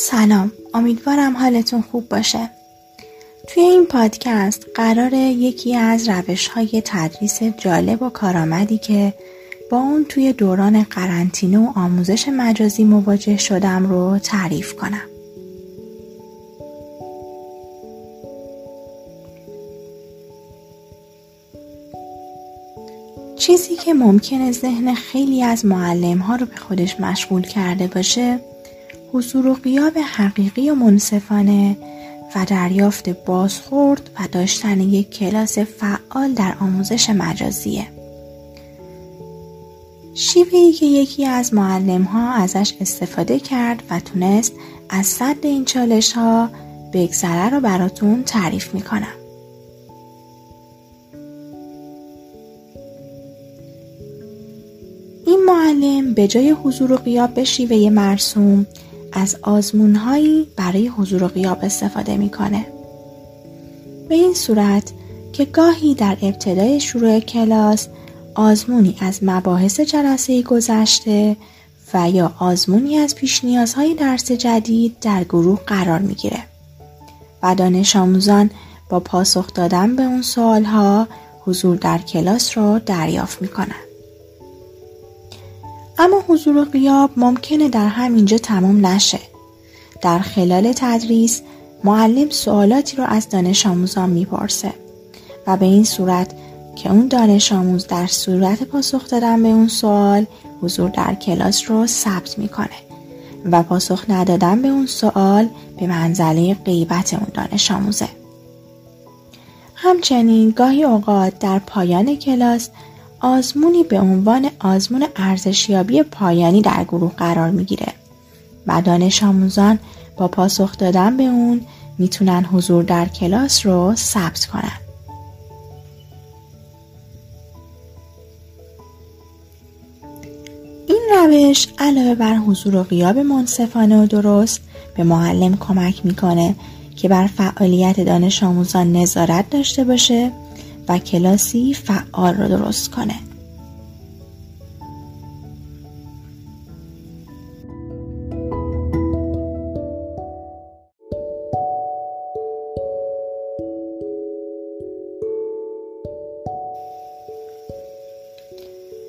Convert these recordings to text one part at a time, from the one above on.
سلام. امیدوارم حالتون خوب باشه. توی این پادکست قرار یکی از روش های تدریس جالب و کارآمدی که با اون توی دوران قرنطینه و آموزش مجازی مواجه شدم رو تعریف کنم. چیزی که ممکنه ذهن خیلی از معلم ها رو به خودش مشغول کرده باشه حضور و قیاب حقیقی و منصفانه و دریافت بازخورد و داشتن یک کلاس فعال در آموزش مجازیه. شیوهی که یکی از معلم ها ازش استفاده کرد و تونست از صد این چالش ها بگذره رو براتون تعریف می‌کنم. این معلم به جای حضور و قیاب به شیوه مرسوم از آزمونهایی برای حضور و قیاب استفاده می‌کنه. به این صورت که گاهی در ابتدای شروع کلاس آزمونی از مباحث جلسه گذشته و یا آزمونی از پیش نیازهای درس جدید در گروه قرار می‌گیره و دانش آموزان با پاسخ دادن به اون سوالها حضور در کلاس رو دریافت می‌کنن. اما حضور و قیاب ممکنه در همینجا تمام نشه. در خلال تدریس معلم سوالاتی رو از دانش آموزان می‌پرسه و به این صورت که اون دانش آموز در صورت پاسخ دادن به اون سوال حضور در کلاس رو ثبت می‌کنه و پاسخ ندادن به اون سوال به منزله غیبت اون دانش آموزه. همچنین گاهی اوقات در پایان کلاس آزمونی به عنوان آزمون ارزشیابی پایانی در گروه قرار می‌گیره و دانش آموزان با پاسخ دادن به اون می‌تونن حضور در کلاس رو ثبت کنن. این روش علاوه بر حضور و غیاب منصفانه و درست به معلم کمک می‌کنه که بر فعالیت دانش آموزان نظارت داشته باشه و کلاسی فعال را درست کنه.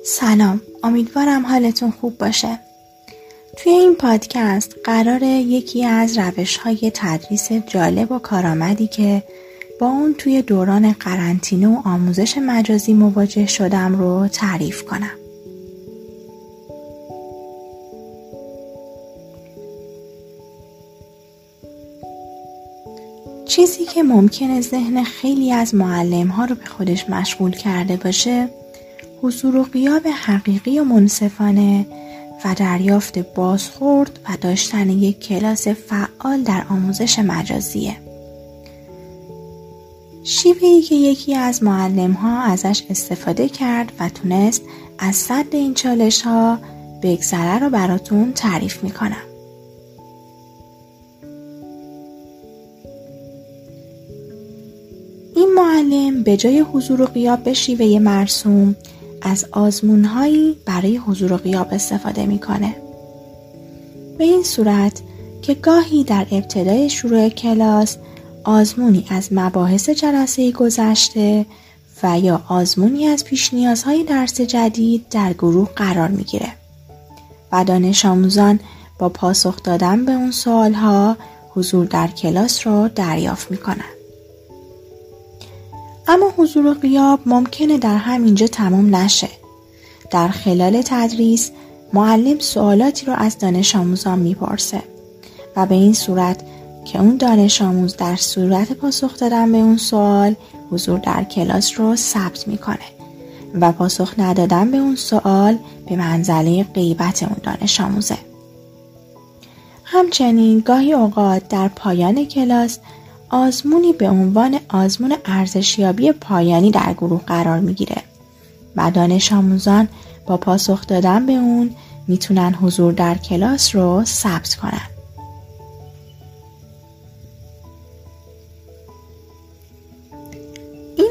سلام امیدوارم حالتون خوب باشه توی این پادکست قرار یکی از روش های تدریس جالب و کارآمدی که با اون توی دوران قرنطینه و آموزش مجازی مواجه شدم رو تعریف کنم. چیزی که ممکنه ذهن خیلی از معلم ها رو به خودش مشغول کرده باشه حضور و قیاب حقیقی و منصفانه و دریافت بازخورد و داشتن یک کلاس فعال در آموزش مجازیه. شیوهی که یکی از معلم ها ازش استفاده کرد و تونست از صد این چالش ها بگذره رو براتون تعریف می‌کنم. این معلم به جای حضور و قیاب به شیوه مرسوم از آزمونهایی برای حضور و قیاب استفاده می‌کنه. به این صورت که گاهی در ابتدای شروع کلاس آزمونی از مباحث جلسه گذشته و یا آزمونی از پیش نیازهای درس جدید در گروه قرار می‌گیره و دانش آموزان با پاسخ دادن به اون سوالها حضور در کلاس رو دریافت می‌کنن. اما حضور و قیاب ممکنه در همینجا تمام نشه. در خلال تدریس معلم سوالاتی رو از دانش آموزان می‌پرسه و به این صورت که اون دانش آموز در صورت پاسخ دادن به اون سوال حضور در کلاس رو ثبت می‌کنه و پاسخ ندادن به اون سوال به منزله غیبت اون دانش آموزه. همچنین گاهی اوقات در پایان کلاس آزمونی به عنوان آزمون ارزشیابی پایانی در گروه قرار می‌گیره و دانش آموزان با پاسخ دادن به اون می‌تونن حضور در کلاس رو ثبت کنن.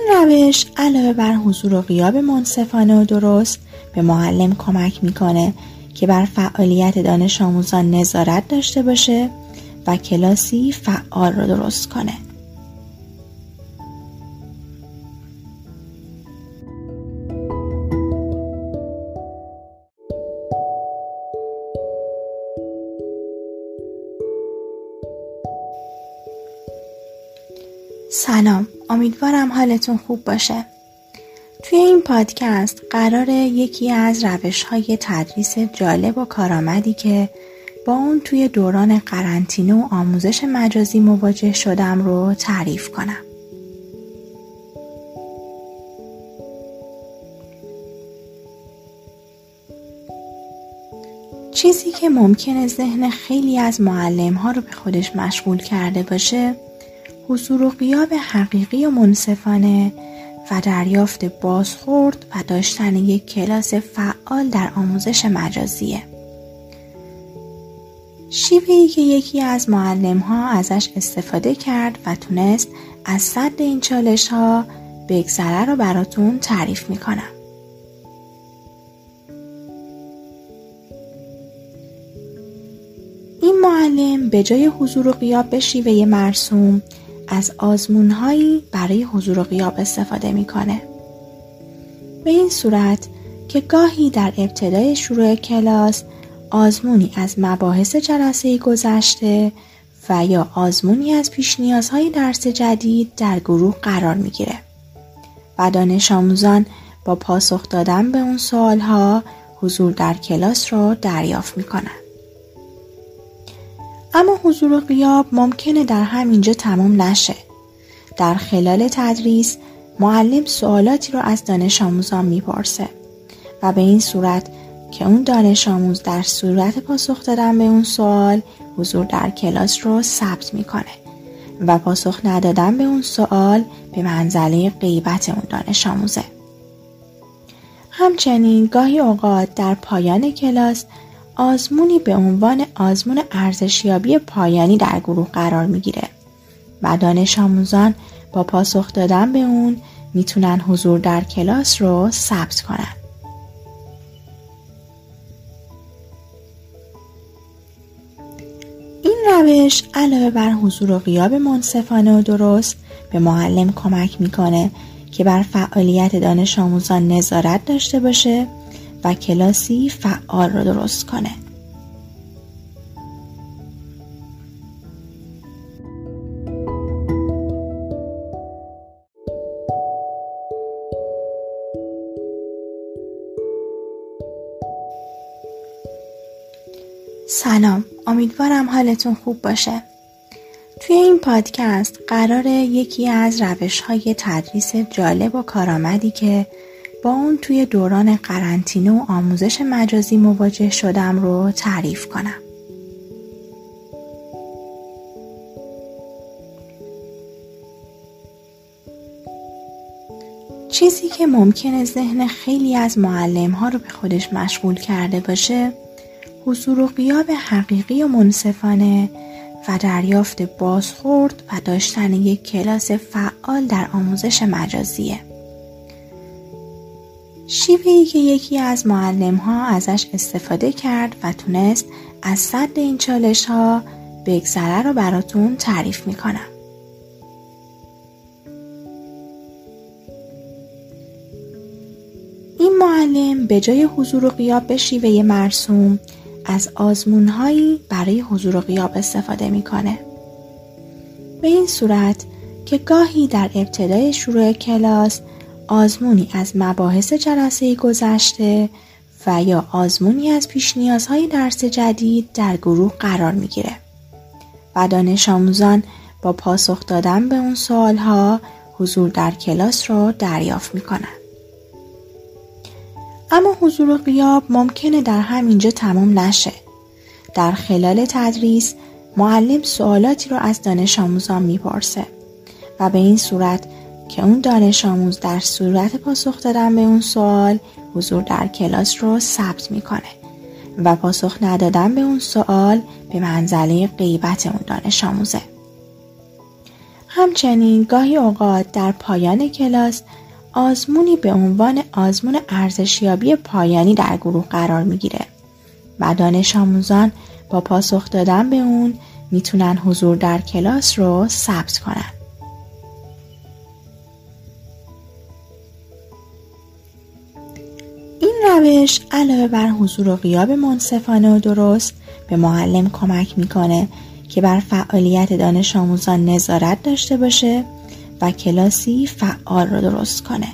روش علاوه بر حضور و غیاب منصفانه و درست به معلم کمک می‌کنه که بر فعالیت دانش آموزان نظارت داشته باشه و کلاسی فعال رو درست کنه. سلام امیدوارم حالتون خوب باشه توی این پادکست قرار یکی از روش های تدریس جالب و کارآمدی که با اون توی دوران قرنطینه و آموزش مجازی مواجه شدم رو تعریف کنم. چیزی که ممکنه ذهن خیلی از معلم ها رو به خودش مشغول کرده باشه حضور و قیاب حقیقی و منصفانه و دریافت بازخورد و داشتن یک کلاس فعال در آموزش مجازیه. شیوهی که یکی از معلم ها ازش استفاده کرد و تونست از صد این چالش ها بگذره رو براتون تعریف می‌کنم. این معلم به جای حضور و قیاب به شیوه مرسوم از آزمونهایی برای حضور و قیاب استفاده می‌کنه. به این صورت که گاهی در ابتدای شروع کلاس آزمونی از مباحث جلسه گذشته و یا آزمونی از پیش نیازهای درس جدید در گروه قرار می‌گیره و دانش آموزان با پاسخ دادن به اون سوالها حضور در کلاس رو دریافت می‌کنن. اما حضور و قیاب ممکنه در همینجا تمام نشه. در خلال تدریس معلم سوالاتی رو از دانش آموزان می‌پرسه و به این صورت که اون دانش آموز در صورت پاسخ دادن به اون سوال حضور در کلاس رو ثبت می‌کنه و پاسخ ندادن به اون سوال به منزله غیبت اون دانش آموزه. همچنین گاهی اوقات در پایان کلاس آزمونی به عنوان آزمون ارزشیابی پایانی در گروه قرار می‌گیره و دانش آموزان با پاسخ دادن به اون می‌تونن حضور در کلاس رو ثبت کنن. این روش علاوه بر حضور و غیاب منصفانه و درست به معلم کمک می‌کنه که بر فعالیت دانش آموزان نظارت داشته باشه و کلاسی فعال رو درست کنه. سلام امیدوارم حالتون خوب باشه توی این پادکست قرار یکی از روش های تدریس جالب و کارآمدی که با اون توی دوران قرنطینه و آموزش مجازی مواجه شدم رو تعریف کنم. چیزی که ممکنه ذهن خیلی از معلم ها رو به خودش مشغول کرده باشه حضور و قیاب حقیقی و منصفانه و دریافت بازخورد و داشتن یک کلاس فعال در آموزش مجازیه. شیوهی که یکی از معلم ها ازش استفاده کرد و تونست از صد این چالش ها بگذره رو براتون تعریف می‌کنم. این معلم به جای حضور و قیاب به شیوه مرسوم از آزمونهایی برای حضور و قیاب استفاده می‌کنه. به این صورت که گاهی در ابتدای شروع کلاس آزمونی از مباحث جلسه گذشته و یا آزمونی از پیش نیازهای درس جدید در گروه قرار می‌گیره و دانش آموزان با پاسخ دادن به اون سوالها حضور در کلاس رو دریافت می‌کنن. اما حضور و قیاب ممکنه در همینجا تمام نشه. در خلال تدریس معلم سوالاتی رو از دانش آموزان می‌پرسه و به این صورت که اون دانش آموز در صورت پاسخ دادن به اون سوال حضور در کلاس رو ثبت می‌کنه و پاسخ ندادن به اون سوال به منزله غیبت اون دانش آموزه. همچنین گاهی اوقات در پایان کلاس آزمونی به عنوان آزمون ارزشیابی پایانی در گروه قرار می‌گیره و دانش آموزان با پاسخ دادن به اون می‌تونن حضور در کلاس رو ثبت کنن. روش علاوه بر حضور و غیاب منصفانه و درست به معلم کمک می‌کنه که بر فعالیت دانش آموزان نظارت داشته باشه و کلاسی فعال را درست کنه.